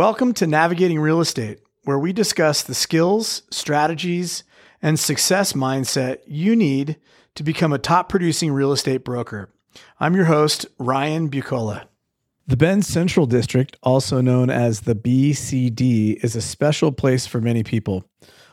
Welcome to Navigating Real Estate, where we discuss the skills, strategies, and success mindset you need to become a top producing real estate broker. I'm your host, Ryan Bucola. The Bend Central District, also known as the BCD, is a special place for many people.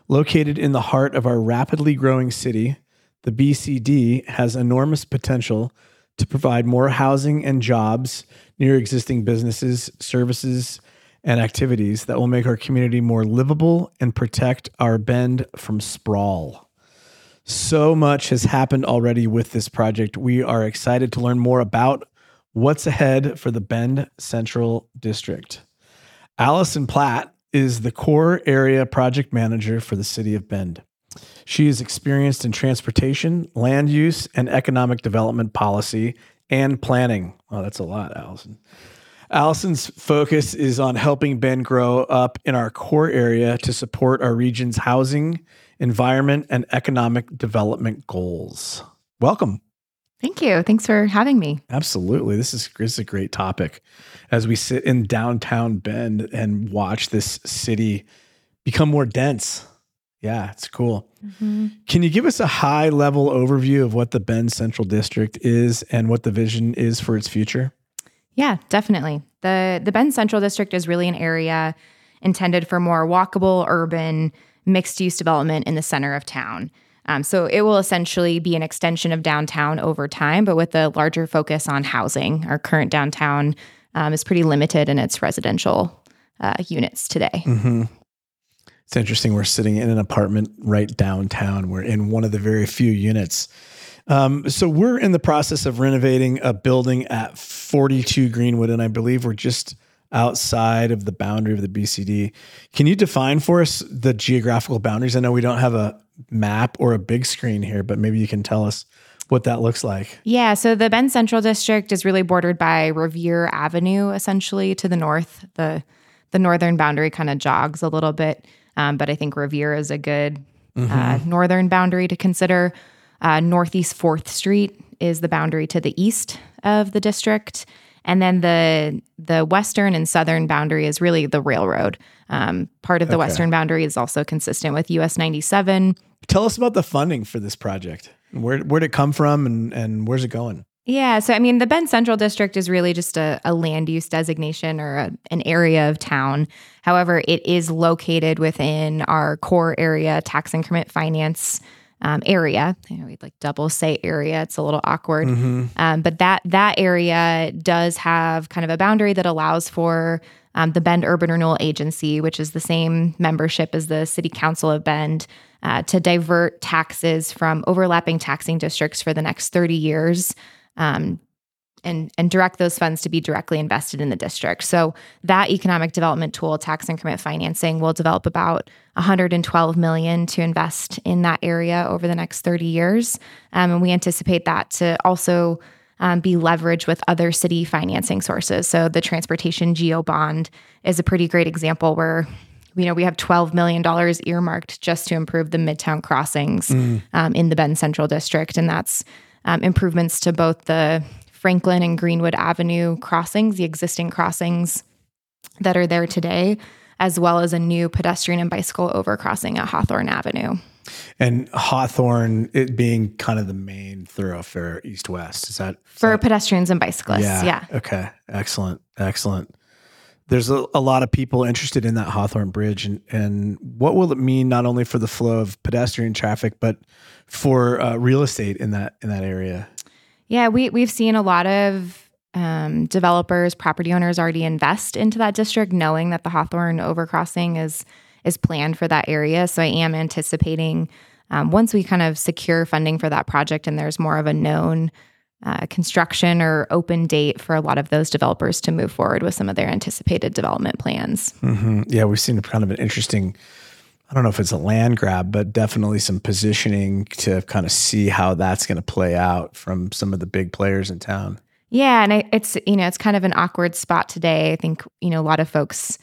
Located in the heart of our rapidly growing city, the BCD has enormous potential to provide more housing and jobs near existing businesses, services, and activities that will make our community more livable and protect our Bend from sprawl. So much has happened already with this project. We are excited to learn more about what's ahead for the Bend Central District. Allison Platt is the core area project manager for the city of Bend. She is experienced in transportation, land use, and economic development policy and planning. Oh, that's a lot, Allison. Allison's focus is on helping Bend grow up in our core area to support our region's housing, environment, and economic development goals. Welcome. Thank you. Thanks for having me. Absolutely. This is, this is a great topic as we sit in downtown Bend and watch this city become more dense. Yeah, it's cool. Mm-hmm. Can you give us a high level overview of what the Bend Central District is and what the vision is for its future? Yeah, definitely. The the Bend Central District is really an area intended for more walkable, urban, mixed use development in the center of town. Um, so it will essentially be an extension of downtown over time, but with a larger focus on housing. Our current downtown um, is pretty limited in its residential uh, units today. Mm-hmm. It's interesting. We're sitting in an apartment right downtown. We're in one of the very few units um, so we're in the process of renovating a building at 42 Greenwood, and I believe we're just outside of the boundary of the BCD. Can you define for us the geographical boundaries? I know we don't have a map or a big screen here, but maybe you can tell us what that looks like. Yeah, so the Bend Central District is really bordered by Revere Avenue, essentially to the north. the The northern boundary kind of jogs a little bit, um, but I think Revere is a good mm-hmm. uh, northern boundary to consider. Uh, Northeast 4th Street is the boundary to the east of the district. And then the the western and southern boundary is really the railroad. Um, part of the okay. western boundary is also consistent with US 97. Tell us about the funding for this project. Where where'd it come from and, and where's it going? Yeah, so I mean, the Bend Central District is really just a, a land use designation or a, an area of town. However, it is located within our core area tax increment finance um, area. You know, we'd like double say area. It's a little awkward, mm-hmm. um, but that that area does have kind of a boundary that allows for um, the Bend Urban Renewal Agency, which is the same membership as the City Council of Bend, uh, to divert taxes from overlapping taxing districts for the next 30 years um, and and direct those funds to be directly invested in the district. So that economic development tool, tax increment financing, will develop about 112 million to invest in that area over the next 30 years, um, and we anticipate that to also um, be leveraged with other city financing sources. So the transportation GO bond is a pretty great example where you know, we have $12 million earmarked just to improve the Midtown crossings mm. um, in the Bend Central District. And that's um, improvements to both the Franklin and Greenwood Avenue crossings, the existing crossings that are there today, as well as a new pedestrian and bicycle overcrossing at Hawthorne Avenue. And Hawthorne, it being kind of the main thoroughfare east west. Is that is for that, pedestrians and bicyclists? Yeah. yeah. Okay. Excellent. Excellent. There's a, a, lot of people interested in that Hawthorne Bridge, and and what will it mean not only for the flow of pedestrian traffic, but for uh, real estate in that in that area? Yeah, we we've seen a lot of um, developers, property owners already invest into that district, knowing that the Hawthorne overcrossing is is planned for that area. So I am anticipating um, once we kind of secure funding for that project and there's more of a known uh, construction or open date for a lot of those developers to move forward with some of their anticipated development plans. Mm-hmm. Yeah, we've seen kind of an interesting I don't know if it's a land grab, but definitely some positioning to kind of see how that's going to play out from some of the big players in town. Yeah, and I, it's you know it's kind of an awkward spot today. I think you know a lot of folks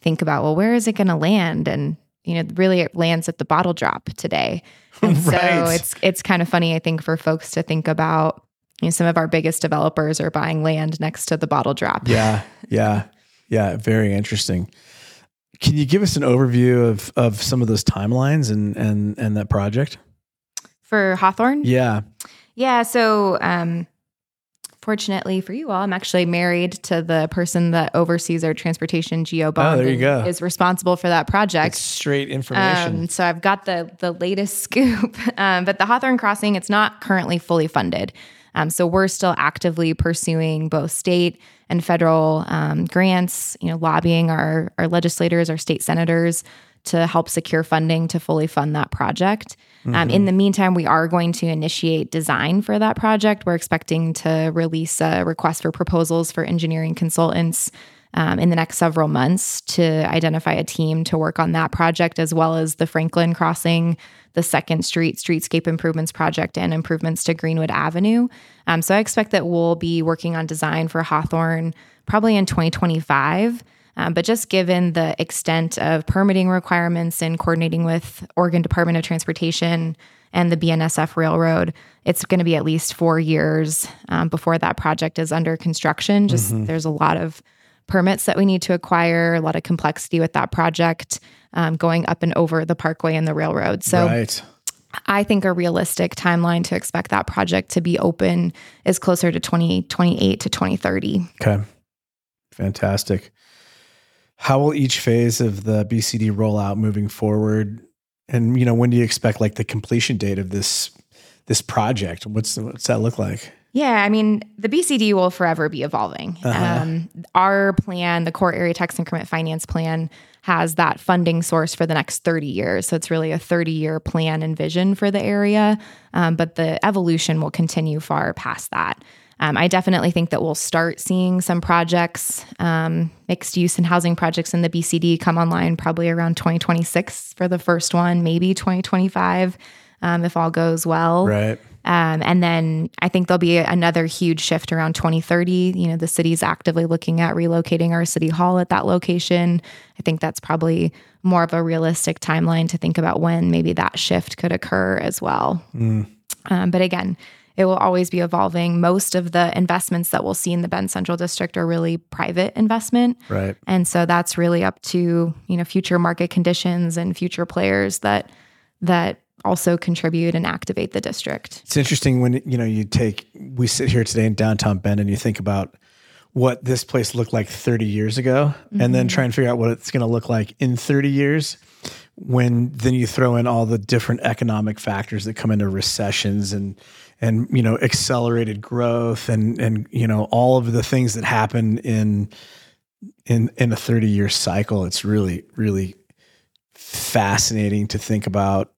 think about well, where is it going to land, and you know really it lands at the bottle drop today. And right. so it's it's kind of funny I think for folks to think about. You know, some of our biggest developers are buying land next to the bottle drop. Yeah, yeah. Yeah, very interesting. Can you give us an overview of of some of those timelines and and and that project? For Hawthorne? Yeah. Yeah. So, um, fortunately for you all, I'm actually married to the person that oversees our transportation GO bond. Oh, there you go. Is responsible for that project. It's straight information. Um, so I've got the the latest scoop. Um, but the Hawthorne Crossing, it's not currently fully funded. Um, so we're still actively pursuing both state and federal um, grants. You know, lobbying our our legislators, our state senators, to help secure funding to fully fund that project. Um, in the meantime, we are going to initiate design for that project. We're expecting to release a request for proposals for engineering consultants um, in the next several months to identify a team to work on that project, as well as the Franklin Crossing, the Second Street Streetscape Improvements Project, and improvements to Greenwood Avenue. Um, so I expect that we'll be working on design for Hawthorne probably in 2025. Um, but just given the extent of permitting requirements and coordinating with Oregon Department of Transportation and the BNSF Railroad, it's going to be at least four years um, before that project is under construction. Just there's a lot of permits that we need to acquire, a lot of complexity with that project um, going up and over the parkway and the railroad. So right. I think a realistic timeline to expect that project to be open is closer to 2028 to 2030. Okay. Fantastic. How will each phase of the BCD rollout moving forward? And you know, when do you expect like the completion date of this this project? What's what's that look like? Yeah, I mean, the BCD will forever be evolving. Uh-huh. Um, our plan, the core area tax increment finance plan, has that funding source for the next 30 years. So it's really a 30 year plan and vision for the area. Um, but the evolution will continue far past that. Um, I definitely think that we'll start seeing some projects, um, mixed use and housing projects in the BCD come online probably around 2026 for the first one, maybe 2025 um, if all goes well. Right. Um, and then I think there'll be another huge shift around 2030. You know, the city's actively looking at relocating our city hall at that location. I think that's probably more of a realistic timeline to think about when maybe that shift could occur as well. Um, but again, it will always be evolving. Most of the investments that we'll see in the Bend Central District are really private investment. Right. And so that's really up to, you know, future market conditions and future players that that also contribute and activate the district. It's interesting when you know you take we sit here today in downtown Bend and you think about what this place looked like 30 years ago and then mm-hmm. try and figure out what it's going to look like in 30 years when then you throw in all the different economic factors that come into recessions and and you know accelerated growth and and you know all of the things that happen in in in a 30 year cycle it's really really fascinating to think about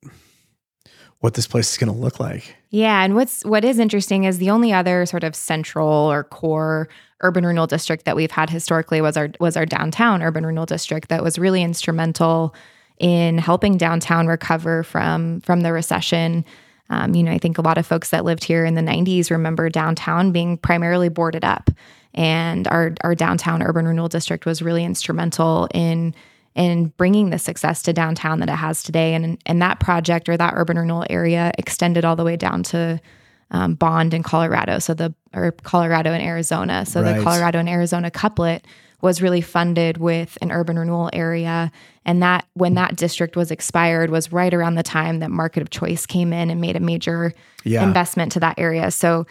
what this place is going to look like Yeah, and what's what is interesting is the only other sort of central or core urban renewal district that we've had historically was our was our downtown urban renewal district that was really instrumental in helping downtown recover from from the recession. Um, you know, I think a lot of folks that lived here in the '90s remember downtown being primarily boarded up, and our our downtown urban renewal district was really instrumental in in bringing the success to downtown that it has today. And and that project or that urban renewal area extended all the way down to um, Bond in Colorado, so the or Colorado and Arizona. So Right. the Colorado and Arizona couplet was really funded with an urban renewal area, and that when that district was expired was right around the time that Market of Choice came in and made a major Yeah. investment to that area. So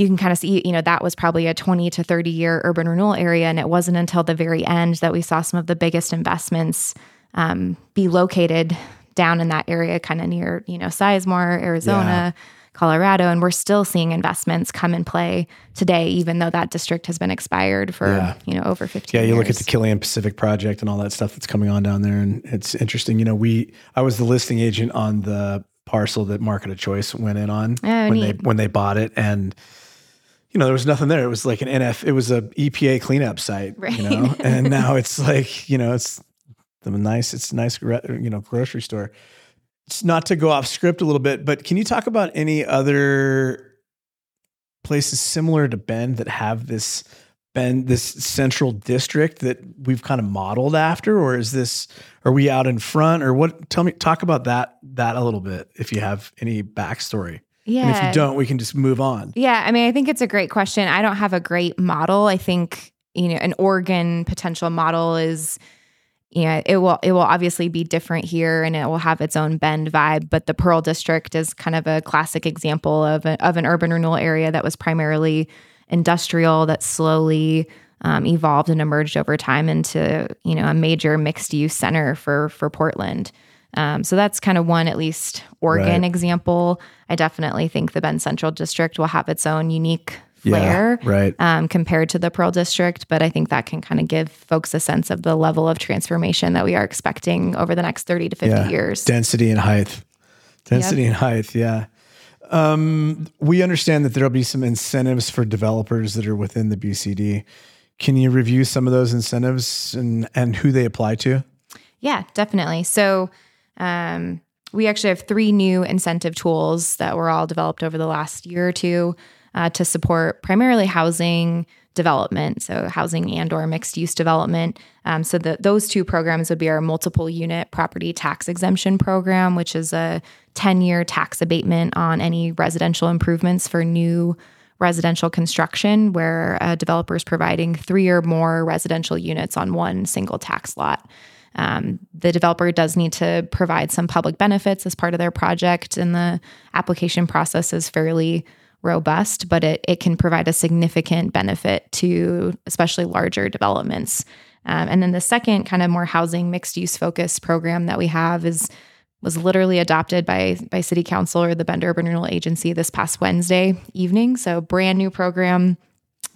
you can kind of see, you know, that was probably a 20 to 30 year urban renewal area. And it wasn't until the very end that we saw some of the biggest investments um, be located down in that area, kind of near, you know, Sisemore, Arizona, Colorado. And we're still seeing investments come and play today, even though that district has been expired for, Yeah. you know, over 15 Yeah, you look at the Killian Pacific project and all that stuff that's coming on down there, and it's interesting. You know, we I was the listing agent on the parcel that Market of Choice went in on Oh, when they when they bought it, and you know there was nothing there. It was like an NF. It was a EPA cleanup site, Right. you know, and now it's like you know it's the nice it's a nice you know grocery store. It's not to go off script a little bit, but can you talk about any other places similar to Bend that have this Bend this central district that we've kind of modeled after, or is this are we out in front, or what? Tell me, talk about that that a little bit if you have any backstory. Yeah. And if you don't, we can just move on. Yeah, I mean, I think it's a great question. I don't have a great model. I think you know, an Oregon potential model is you know, it will it will obviously be different here and it will have its own bend vibe, but the Pearl District is kind of a classic example of a, of an urban renewal area that was primarily industrial that slowly um, evolved and emerged over time into you know a major mixed use center for for Portland. Um, so that's kind of one, at least Oregon right. example. I definitely think the Bend Central District will have its own unique flair yeah, right. um, compared to the Pearl District. But I think that can kind of give folks a sense of the level of transformation that we are expecting over the next 30 to 50 yeah. years. Density and height. Density yep. and height, yeah. Um, we understand that there'll be some incentives for developers that are within the BCD. Can you review some of those incentives and, and who they apply to? Yeah, definitely. So, um, we actually have three new incentive tools that were all developed over the last year or two uh, to support primarily housing development, so housing and or mixed use development. Um, so the, those two programs would be our multiple unit property tax exemption program, which is a 10 year tax abatement on any residential improvements for new residential construction, where a developer is providing three or more residential units on one single tax lot. Um, the developer does need to provide some public benefits as part of their project, and the application process is fairly robust, but it, it can provide a significant benefit to especially larger developments. Um, and then the second kind of more housing mixed use focused program that we have is was literally adopted by by City Council or the Bend Urban Renewal Agency this past Wednesday evening. So brand new program.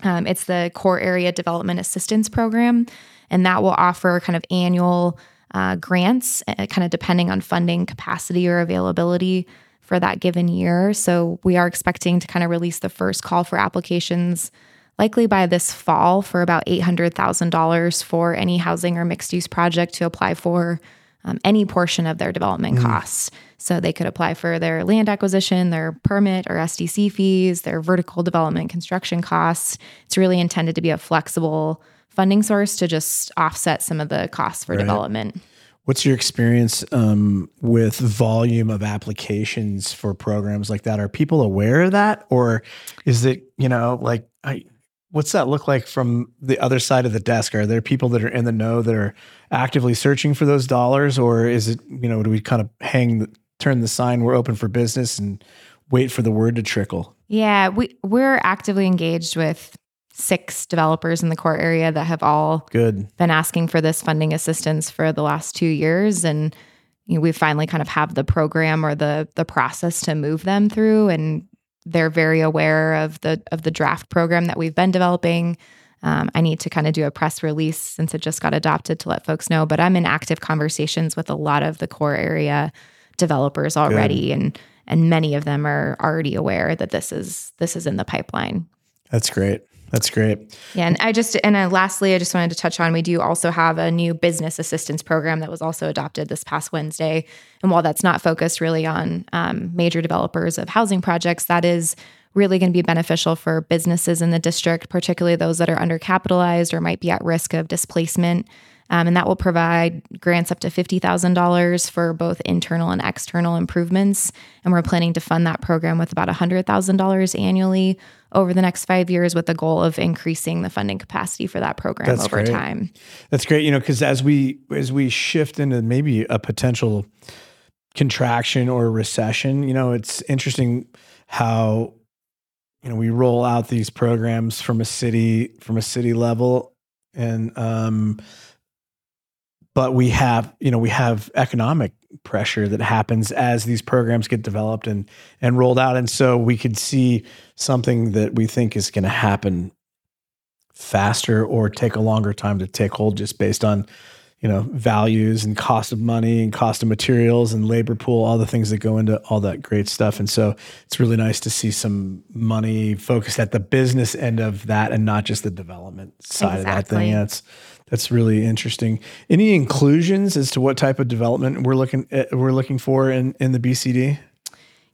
Um, it's the Core Area Development Assistance Program, and that will offer kind of annual uh, grants, uh, kind of depending on funding capacity or availability for that given year. So we are expecting to kind of release the first call for applications likely by this fall for about $800,000 for any housing or mixed use project to apply for um, any portion of their development mm. costs. So they could apply for their land acquisition, their permit or SDC fees, their vertical development construction costs. It's really intended to be a flexible funding source to just offset some of the costs for right. development. What's your experience um, with volume of applications for programs like that? Are people aware of that, or is it you know like I, what's that look like from the other side of the desk? Are there people that are in the know that are actively searching for those dollars, or is it you know do we kind of hang the, turn the sign we're open for business and wait for the word to trickle? Yeah, we we're actively engaged with six developers in the core area that have all good. been asking for this funding assistance for the last two years. And you know, we finally kind of have the program or the the process to move them through. And they're very aware of the of the draft program that we've been developing. Um, i need to kind of do a press release since it just got adopted to let folks know but i'm in active conversations with a lot of the core area developers already. Good. and and many of them are already aware that this is this is in the pipeline. That's great that's great. Yeah, and I just and uh, lastly, I just wanted to touch on we do also have a new business assistance program that was also adopted this past Wednesday. And while that's not focused really on um, major developers of housing projects, that is really going to be beneficial for businesses in the district, particularly those that are undercapitalized or might be at risk of displacement. Um, and that will provide grants up to $50,000 for both internal and external improvements. And we're planning to fund that program with about $100,000 annually over the next five years with the goal of increasing the funding capacity for that program That's over great. time. That's great. You know, because as we as we shift into maybe a potential contraction or recession, you know, it's interesting how you know we roll out these programs from a city from a city level and um but we have you know we have economic pressure that happens as these programs get developed and and rolled out. And so we could see something that we think is going to happen faster or take a longer time to take hold just based on you know values and cost of money and cost of materials and labor pool all the things that go into all that great stuff. And so it's really nice to see some money focused at the business end of that and not just the development side exactly. of that thing. That's that's really interesting. Any inclusions as to what type of development we're looking at, we're looking for in in the BCD?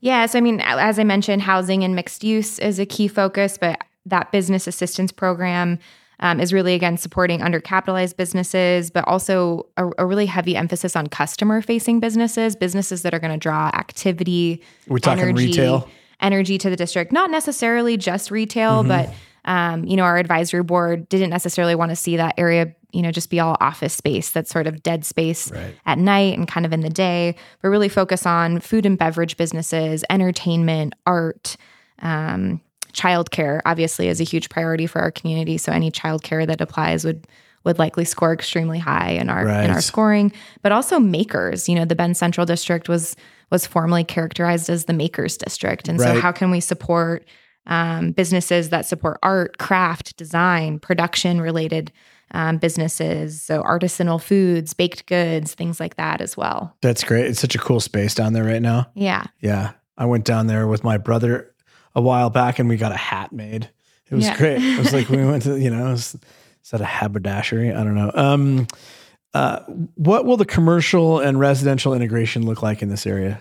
Yes, I mean, as I mentioned, housing and mixed use is a key focus, but that business assistance program um, is really again supporting undercapitalized businesses, but also a, a really heavy emphasis on customer facing businesses, businesses that are going to draw activity. We're talking energy, retail energy to the district, not necessarily just retail, mm-hmm. but Um, you know, our advisory board didn't necessarily want to see that area, you know, just be all office space that's sort of dead space Right. at night and kind of in the day, but really focus on food and beverage businesses, entertainment, art, um, childcare. Obviously, is a huge priority for our community. So any childcare that applies would would likely score extremely high in our in our scoring. But also makers. You know, the Bend Central District was was formerly characterized as the makers district, and Right. so how can we support um, businesses that support art, craft, design, production related um, businesses, so artisanal foods, baked goods, things like that as well. That's great. It's such a cool space down there right now. Yeah. Yeah. I went down there with my brother a while back and we got a hat made. It was Yeah. great. It was like we went to, you know, it was, is that a haberdashery? I don't know. Um, uh, what will the commercial and residential integration look like in this area?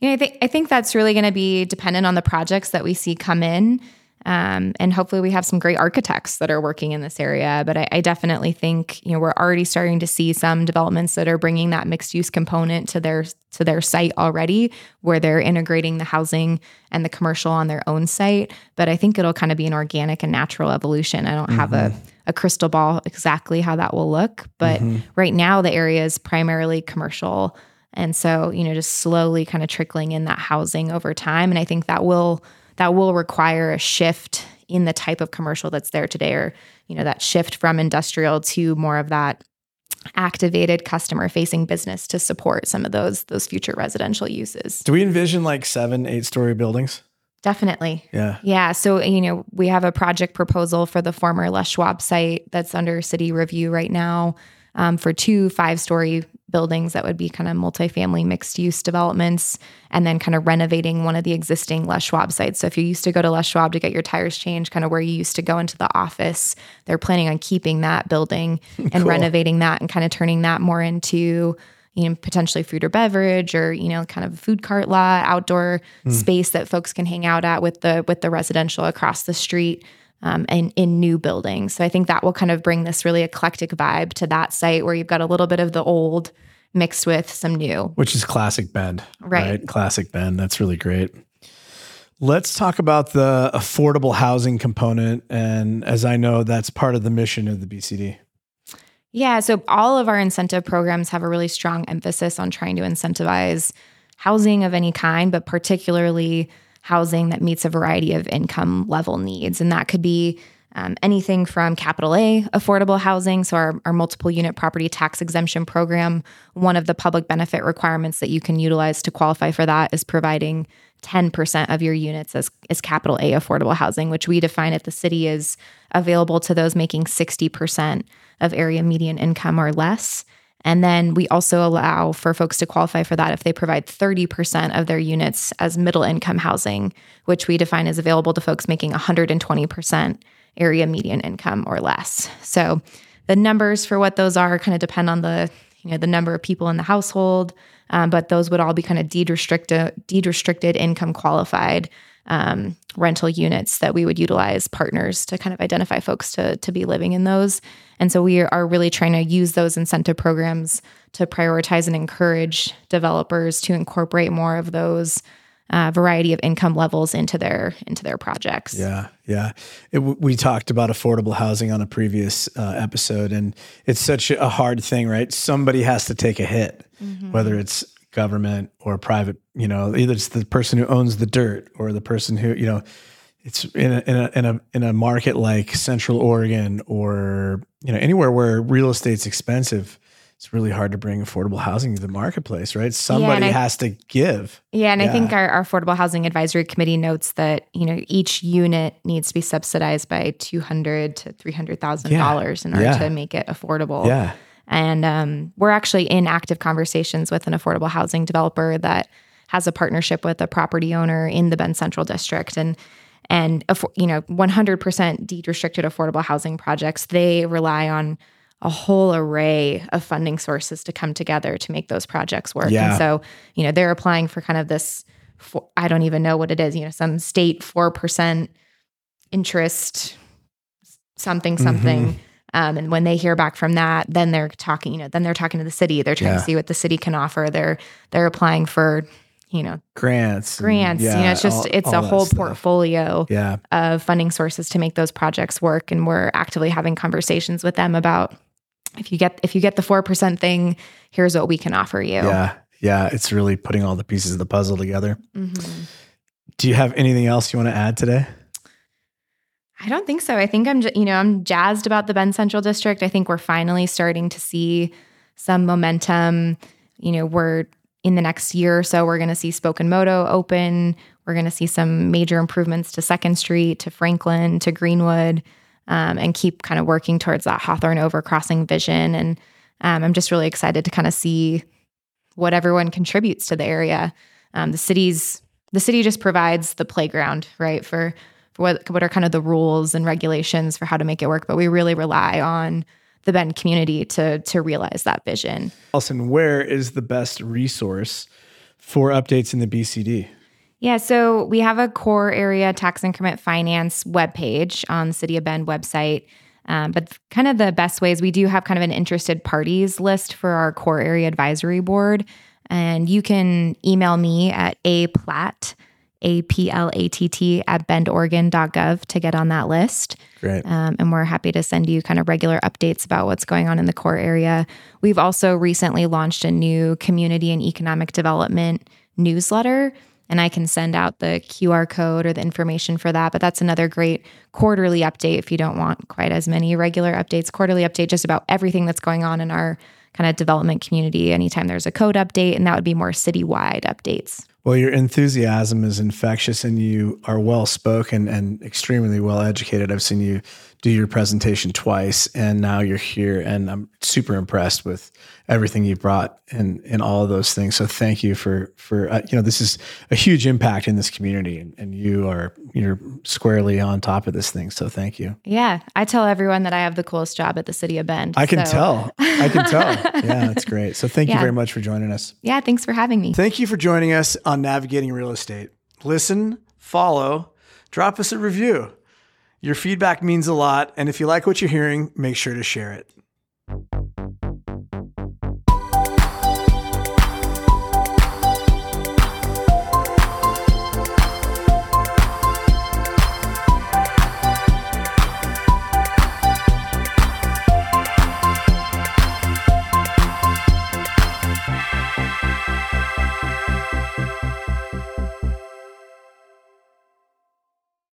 You know, I think I think that's really going to be dependent on the projects that we see come in, um, and hopefully we have some great architects that are working in this area. But I, I definitely think you know we're already starting to see some developments that are bringing that mixed use component to their to their site already, where they're integrating the housing and the commercial on their own site. But I think it'll kind of be an organic and natural evolution. I don't have a a crystal ball exactly how that will look, but right now the area is primarily commercial. And so, you know, just slowly kind of trickling in that housing over time. And I think that will that will require a shift in the type of commercial that's there today, or, you know, that shift from industrial to more of that activated customer facing business to support some of those those future residential uses. Do we envision like seven, eight story buildings? Definitely. Yeah. Yeah. So, you know, we have a project proposal for the former Les Schwab site that's under city review right now um, for two five story buildings that would be kind of multifamily mixed use developments and then kind of renovating one of the existing Les Schwab sites. So, if you used to go to Les Schwab to get your tires changed, kind of where you used to go into the office, they're planning on keeping that building and Cool. renovating that and kind of turning that more into you know potentially food or beverage or you know kind of a food cart lot outdoor hmm. space that folks can hang out at with the with the residential across the street um, and in new buildings so i think that will kind of bring this really eclectic vibe to that site where you've got a little bit of the old mixed with some new Which is classic Bend. Right. Classic Bend. That's really great. Let's talk about the affordable housing component. And as I know, that's part of the mission of the BCD. Yeah, so all of our incentive programs have a really strong emphasis on trying to incentivize housing of any kind, but particularly housing that meets a variety of income level needs. And that could be um, anything from capital A, affordable housing, so our, our multiple unit property tax exemption program. One of the public benefit requirements that you can utilize to qualify for that is providing 10% of your units as, as capital A affordable housing, which we define at the city as available to those making 60% of area median income or less. And then we also allow for folks to qualify for that if they provide 30% of their units as middle income housing, which we define as available to folks making 120% area median income or less. So the numbers for what those are kind of depend on the you know the number of people in the household, um, but those would all be kind of deed restricted deed restricted income qualified um, rental units that we would utilize partners to kind of identify folks to to be living in those. And so we are really trying to use those incentive programs to prioritize and encourage developers to incorporate more of those uh, variety of income levels into their into their projects. Yeah, yeah. It, we talked about affordable housing on a previous uh, episode, and it's such a hard thing, right? Somebody has to take a hit, Mm-hmm. whether it's government or private. You know, either it's the person who owns the dirt or the person who, you know, it's in a in a in a in a market like Central Oregon or you know anywhere where real estate's expensive. It's really hard to bring affordable housing to the marketplace, right? Somebody I- has to give. Yeah, and I think our, our affordable housing advisory committee notes that you know each unit needs to be subsidized by two hundred to three hundred thousand dollars in order Yeah. to make it affordable. Yeah. And um, we're actually in active conversations with an affordable housing developer that has a partnership with a property owner in the Bend Central District, and and you know, 100% deed restricted affordable housing projects. They rely on a whole array of funding sources to come together to make those projects work. Yeah. And so, you know, they're applying for kind of this. I don't even know what it is. You know, some state four percent interest, something something. Um, and when they hear back from that, then they're talking, you know, then they're talking to the city. They're trying Yeah. to see what the city can offer. They're they're applying for, you know, grants, and- grants. you know, it's just all- it's all a whole stuff. portfolio Yeah, of funding sources to make those projects work. And we're actively having conversations with them about if you get if you get the four percent thing, here's what we can offer you. yeah, yeah. It's really putting all the pieces of the puzzle together. Mhm. Do you have anything else you want to add today? I don't think so. I think I'm, you know, I'm jazzed about the Bend Central District. I think we're finally starting to see some momentum. You know, we're in the next year or so, we're going to see Spoken Moto open. We're going to see some major improvements to Second Street, to Franklin, to Greenwood, um, and keep kind of working towards that Hawthorne overcrossing vision. And um, I'm just really excited to kind of see what everyone contributes to the area. Um, the city's the city just provides the playground, right, for what what are kind of the rules and regulations for how to make it work. But we really rely on the Bend community to to realize that vision. Allison, where is the best resource for updates in the BCD? Yeah, so we have a core area tax increment finance webpage on the City of Bend website. Um, but kind of the best ways we do have kind of an interested parties list for our core area advisory board. And you can email me at a platt, A P L A T T, at bendoregon.gov to get on that list. Great. Um, and we're happy to send you kind of regular updates about what's going on in the core area. We've also recently launched a new community and economic development newsletter, and I can send out the QR code or the information for that. But that's another great quarterly update if you don't want quite as many regular updates. Quarterly update just about everything that's going on in our kind of development community anytime there's a code update, and that would be more citywide updates. Well, your enthusiasm is infectious and you are well spoken and extremely well educated. I've seen you do your presentation twice and now you're here and I'm super impressed with everything you brought and in all of those things. So thank you for for uh, you know this is a huge impact in this community and, and you are you're squarely on top of this thing. So thank you. Yeah, I tell everyone that I have the coolest job at the City of Bend. I can so- tell. I can tell. Yeah, that's great. So thank you very much for joining us. Yeah, thanks for having me. Thank you for joining us on Navigating Real Estate. Listen, follow, drop us a review. Your feedback means a lot. And if you like what you're hearing, make sure to share it.